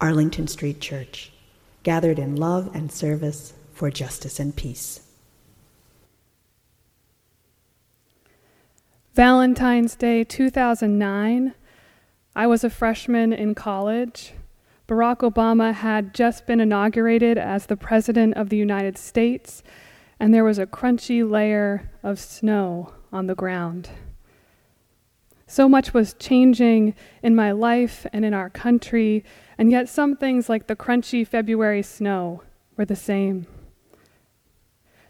Arlington Street Church, gathered in love and service for justice and peace. Valentine's Day 2009, I was a freshman in college. Barack Obama had just been inaugurated as the President of the United States, and there was a crunchy layer of snow on the ground. So much was changing in my life and in our country, and yet some things like the crunchy February snow were the same.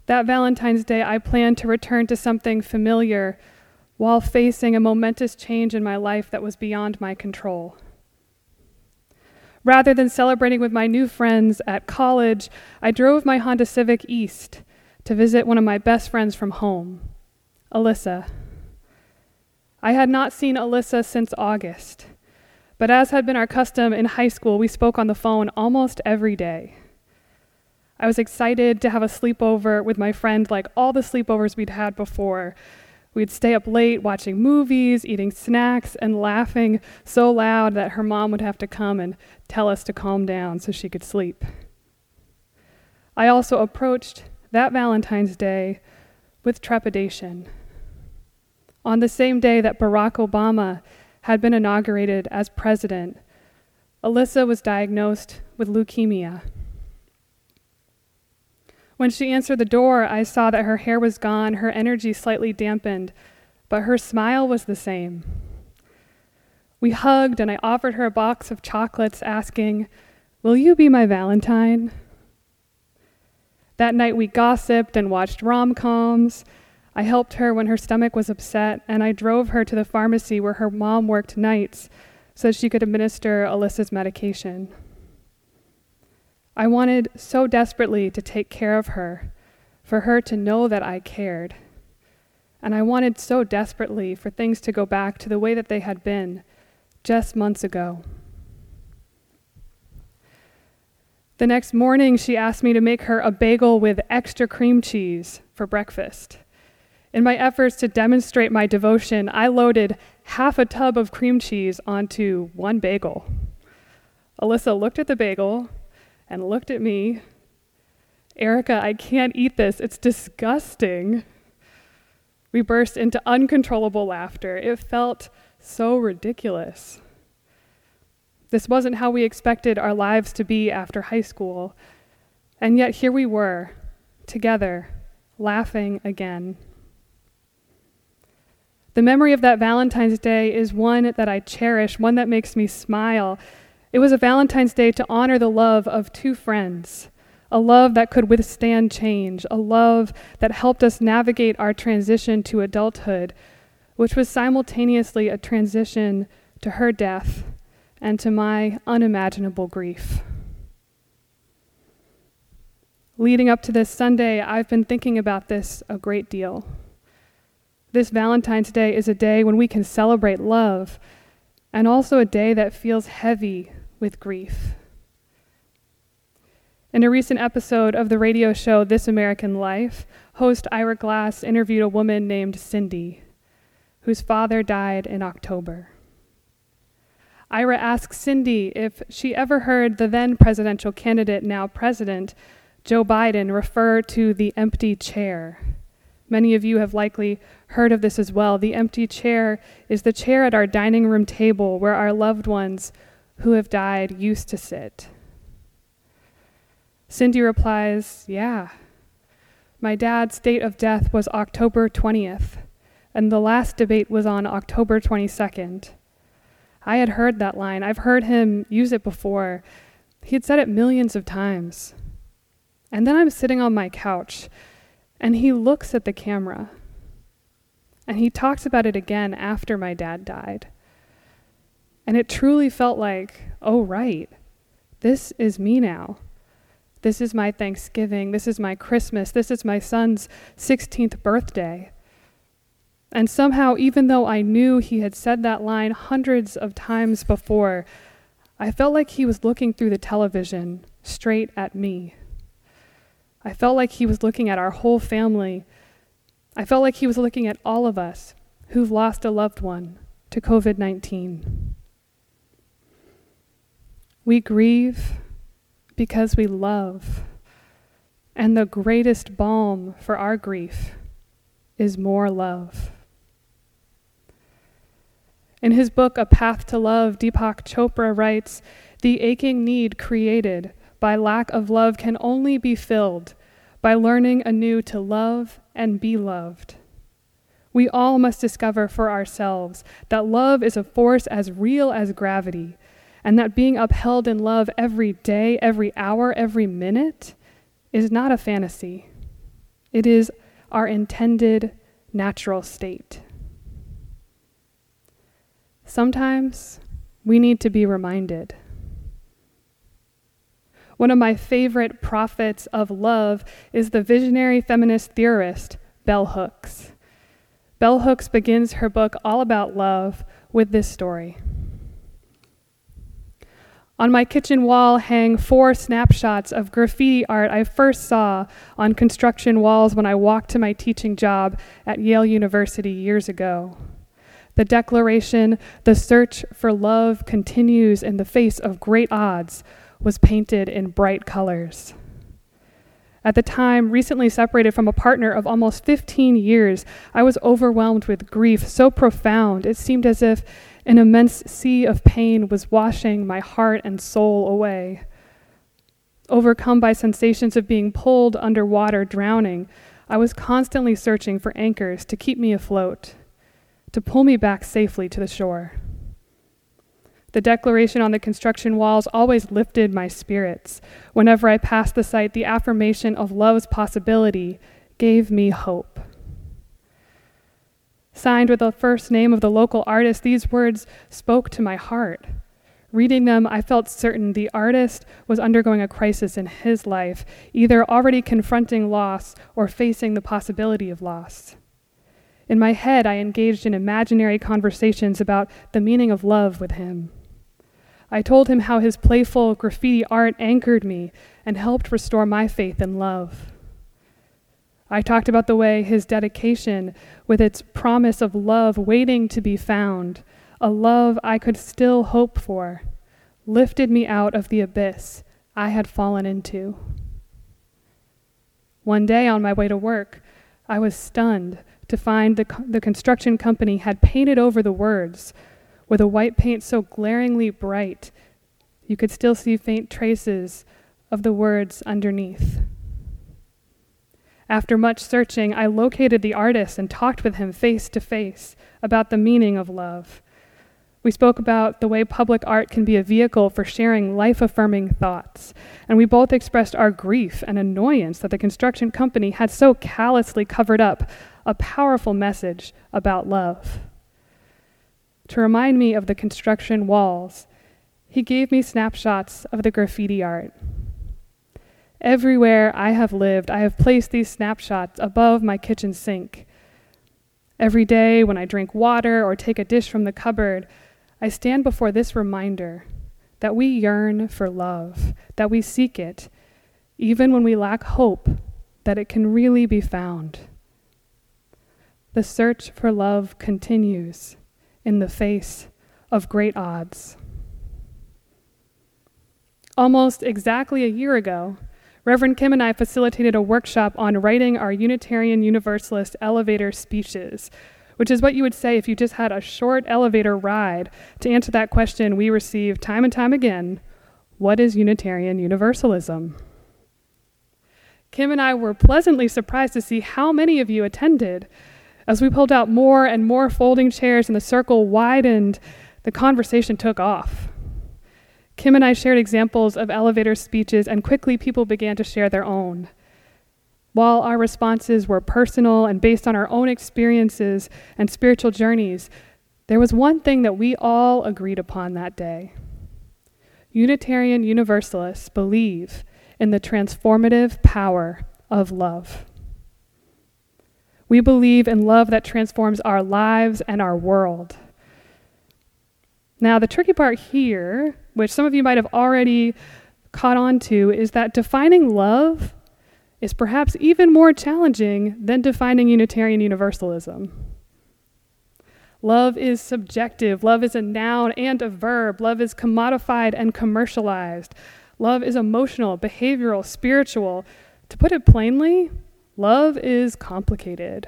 That Valentine's Day, I planned to return to something familiar while facing a momentous change in my life that was beyond my control. Rather than celebrating with my new friends at college, I drove my Honda Civic east to visit one of my best friends from home, Alyssa. I had not seen Alyssa since August, but as had been our custom in high school, we spoke on the phone almost every day. I was excited to have a sleepover with my friend like all the sleepovers we'd had before. We'd stay up late watching movies, eating snacks, and laughing so loud that her mom would have to come and tell us to calm down so she could sleep. I also approached that Valentine's Day with trepidation on the same day that Barack Obama had been inaugurated as president, Alyssa was diagnosed with leukemia. When she answered the door, I saw that her hair was gone, her energy slightly dampened, but her smile was the same. We hugged, and I offered her a box of chocolates, asking, Will you be my Valentine? That night we gossiped and watched rom coms. I helped her when her stomach was upset, and I drove her to the pharmacy where her mom worked nights so she could administer Alyssa's medication. I wanted so desperately to take care of her, for her to know that I cared. And I wanted so desperately for things to go back to the way that they had been just months ago. The next morning, she asked me to make her a bagel with extra cream cheese for breakfast. In my efforts to demonstrate my devotion, I loaded half a tub of cream cheese onto one bagel. Alyssa looked at the bagel and looked at me. Erica, I can't eat this. It's disgusting. We burst into uncontrollable laughter. It felt so ridiculous. This wasn't how we expected our lives to be after high school. And yet here we were, together, laughing again. The memory of that Valentine's Day is one that I cherish, one that makes me smile. It was a Valentine's Day to honor the love of two friends, a love that could withstand change, a love that helped us navigate our transition to adulthood, which was simultaneously a transition to her death and to my unimaginable grief. Leading up to this Sunday, I've been thinking about this a great deal. This Valentine's Day is a day when we can celebrate love and also a day that feels heavy with grief. In a recent episode of the radio show This American Life, host Ira Glass interviewed a woman named Cindy, whose father died in October. Ira asked Cindy if she ever heard the then presidential candidate, now president, Joe Biden, refer to the empty chair Many of you have likely heard of this as well. The empty chair is the chair at our dining room table where our loved ones who have died used to sit. Cindy replies, Yeah. My dad's date of death was October 20th, and the last debate was on October 22nd. I had heard that line. I've heard him use it before. He had said it millions of times. And then I'm sitting on my couch and he looks at the camera. And he talks about it again after my dad died. And it truly felt like, oh, right. This is me now. This is my Thanksgiving. This is my Christmas. This is my son's 16th birthday. And somehow, even though I knew he had said that line hundreds of times before, I felt like he was looking through the television straight at me. I felt like he was looking at our whole family. I felt like he was looking at all of us who've lost a loved one to COVID 19. We grieve because we love, and the greatest balm for our grief is more love. In his book, A Path to Love, Deepak Chopra writes The aching need created by lack of love can only be filled by learning anew to love and be loved. We all must discover for ourselves that love is a force as real as gravity, and that being upheld in love every day, every hour, every minute is not a fantasy. It is our intended natural state. Sometimes we need to be reminded. One of my favorite prophets of love is the visionary feminist theorist Bell Hooks. Bell Hooks begins her book all about love with this story. On my kitchen wall hang four snapshots of graffiti art I first saw on construction walls when I walked to my teaching job at Yale University years ago. The declaration, the search for love continues in the face of great odds, was painted in bright colors. At the time, recently separated from a partner of almost 15 years, I was overwhelmed with grief so profound it seemed as if an immense sea of pain was washing my heart and soul away. Overcome by sensations of being pulled underwater, drowning, I was constantly searching for anchors to keep me afloat to pull me back safely to the shore. The declaration on the construction walls always lifted my spirits. Whenever I passed the site, the affirmation of love's possibility gave me hope. Signed with the first name of the local artist, these words spoke to my heart. Reading them, I felt certain the artist was undergoing a crisis in his life, either already confronting loss or facing the possibility of loss. In my head, I engaged in imaginary conversations about the meaning of love with him. I told him how his playful graffiti art anchored me and helped restore my faith in love. I talked about the way his dedication, with its promise of love waiting to be found, a love I could still hope for, lifted me out of the abyss I had fallen into. One day on my way to work, I was stunned to find the, the construction company had painted over the words with a white paint so glaringly bright you could still see faint traces of the words underneath. After much searching, I located the artist and talked with him face to face about the meaning of love. We spoke about the way public art can be a vehicle for sharing life affirming thoughts, and we both expressed our grief and annoyance that the construction company had so callously covered up a powerful message about love. To remind me of the construction walls, he gave me snapshots of the graffiti art. Everywhere I have lived, I have placed these snapshots above my kitchen sink. Every day when I drink water or take a dish from the cupboard, I stand before this reminder that we yearn for love, that we seek it, even when we lack hope that it can really be found. The search for love continues in the face of great odds. Almost exactly a year ago, Reverend Kim and I facilitated a workshop on writing our Unitarian Universalist elevator speeches, which is what you would say if you just had a short elevator ride to answer that question we receive time and time again What is Unitarian Universalism? Kim and I were pleasantly surprised to see how many of you attended. As we pulled out more and more folding chairs and the circle widened, the conversation took off. Kim and I shared examples of elevator speeches, and quickly people began to share their own. While our responses were personal and based on our own experiences and spiritual journeys, there was one thing that we all agreed upon that day. Unitarian Universalists believe in the transformative power of love. We believe in love that transforms our lives and our world. Now, the tricky part here, which some of you might have already caught on to, is that defining love is perhaps even more challenging than defining Unitarian Universalism. Love is subjective. Love is a noun and a verb. Love is commodified and commercialized. Love is emotional, behavioral, spiritual. To put it plainly, love is complicated.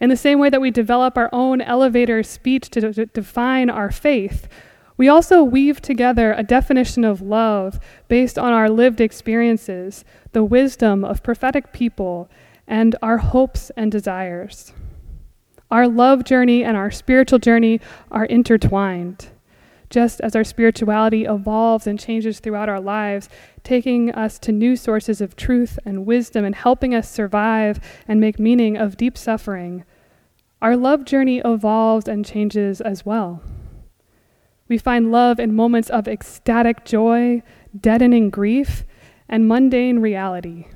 In the same way that we develop our own elevator speech to d- define our faith, we also weave together a definition of love based on our lived experiences, the wisdom of prophetic people, and our hopes and desires. Our love journey and our spiritual journey are intertwined. Just as our spirituality evolves and changes throughout our lives, taking us to new sources of truth and wisdom and helping us survive and make meaning of deep suffering, our love journey evolves and changes as well. We find love in moments of ecstatic joy, deadening grief, and mundane reality.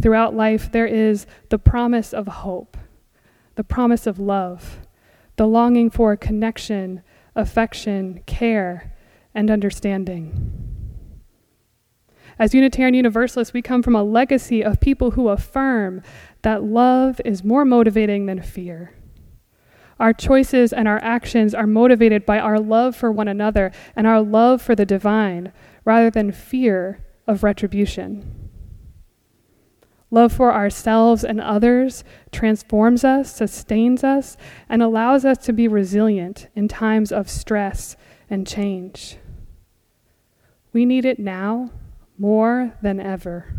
Throughout life, there is the promise of hope the promise of love, the longing for connection, affection, care, and understanding. As Unitarian Universalists, we come from a legacy of people who affirm that love is more motivating than fear. Our choices and our actions are motivated by our love for one another and our love for the divine rather than fear of retribution. Love for ourselves and others transforms us, sustains us, and allows us to be resilient in times of stress and change. We need it now more than ever.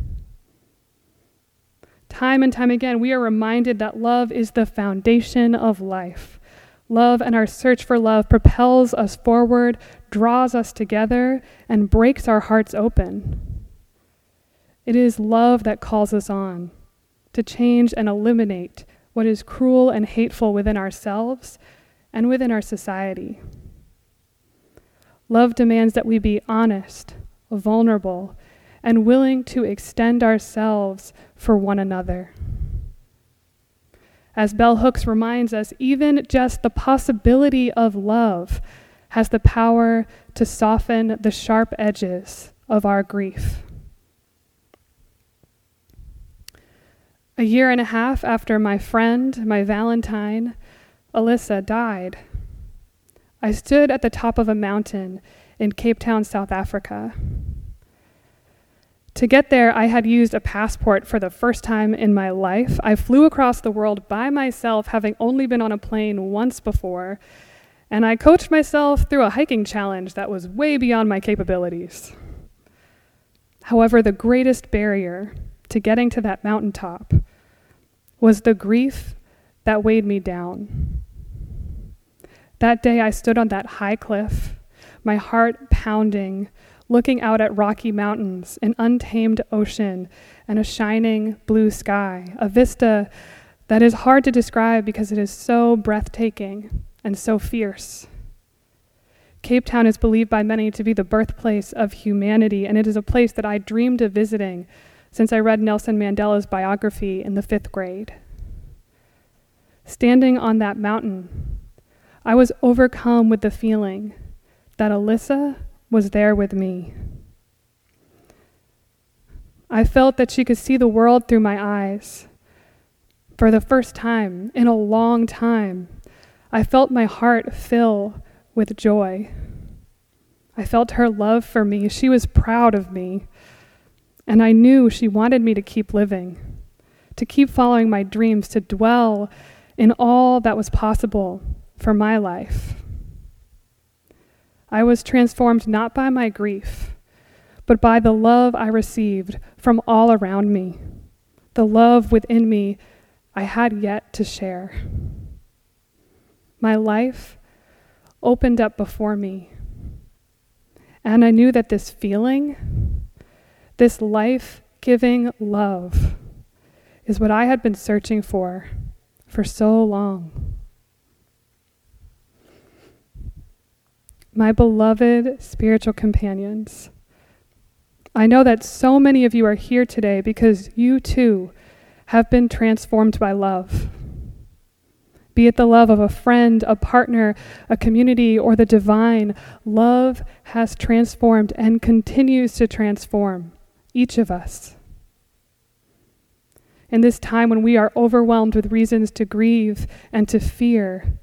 Time and time again, we are reminded that love is the foundation of life. Love and our search for love propels us forward, draws us together, and breaks our hearts open. It is love that calls us on to change and eliminate what is cruel and hateful within ourselves and within our society. Love demands that we be honest, vulnerable, and willing to extend ourselves for one another. As Bell Hooks reminds us, even just the possibility of love has the power to soften the sharp edges of our grief. A year and a half after my friend, my Valentine, Alyssa, died, I stood at the top of a mountain in Cape Town, South Africa. To get there, I had used a passport for the first time in my life. I flew across the world by myself, having only been on a plane once before, and I coached myself through a hiking challenge that was way beyond my capabilities. However, the greatest barrier to getting to that mountaintop was the grief that weighed me down. That day I stood on that high cliff, my heart pounding, looking out at rocky mountains, an untamed ocean, and a shining blue sky, a vista that is hard to describe because it is so breathtaking and so fierce. Cape Town is believed by many to be the birthplace of humanity, and it is a place that I dreamed of visiting since I read Nelson Mandela's biography in the fifth grade. Standing on that mountain, I was overcome with the feeling that Alyssa was there with me. I felt that she could see the world through my eyes. For the first time in a long time, I felt my heart fill with joy. I felt her love for me. She was proud of me. And I knew she wanted me to keep living, to keep following my dreams, to dwell in all that was possible for my life. I was transformed not by my grief, but by the love I received from all around me, the love within me I had yet to share. My life opened up before me, and I knew that this feeling, this life giving love is what I had been searching for for so long. My beloved spiritual companions. I know that so many of you are here today because you too have been transformed by love. Be it the love of a friend, a partner, a community, or the divine, love has transformed and continues to transform each of us. In this time when we are overwhelmed with reasons to grieve and to fear,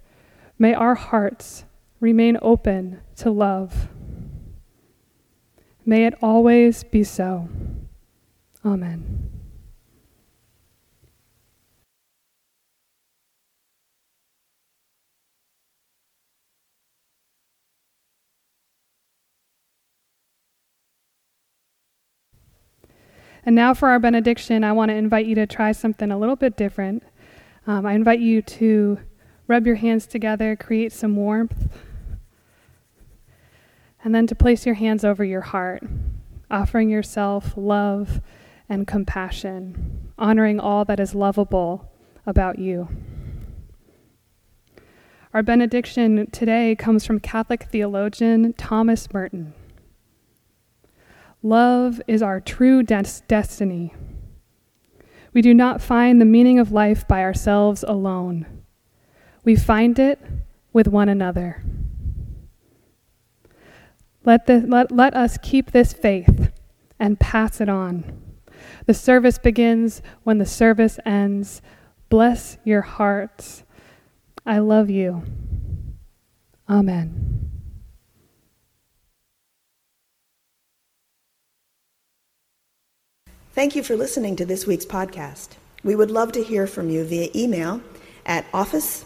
may our hearts remain open to love. May it always be so. Amen. And now for our benediction, I want to invite you to try something a little bit different. Um, I invite you to rub your hands together, create some warmth, and then to place your hands over your heart, offering yourself love and compassion, honoring all that is lovable about you. Our benediction today comes from Catholic theologian Thomas Merton. Love is our true des- destiny. We do not find the meaning of life by ourselves alone. We find it with one another. Let, the, let, let us keep this faith and pass it on. The service begins when the service ends. Bless your hearts. I love you. Amen. Thank you for listening to this week's podcast. We would love to hear from you via email at office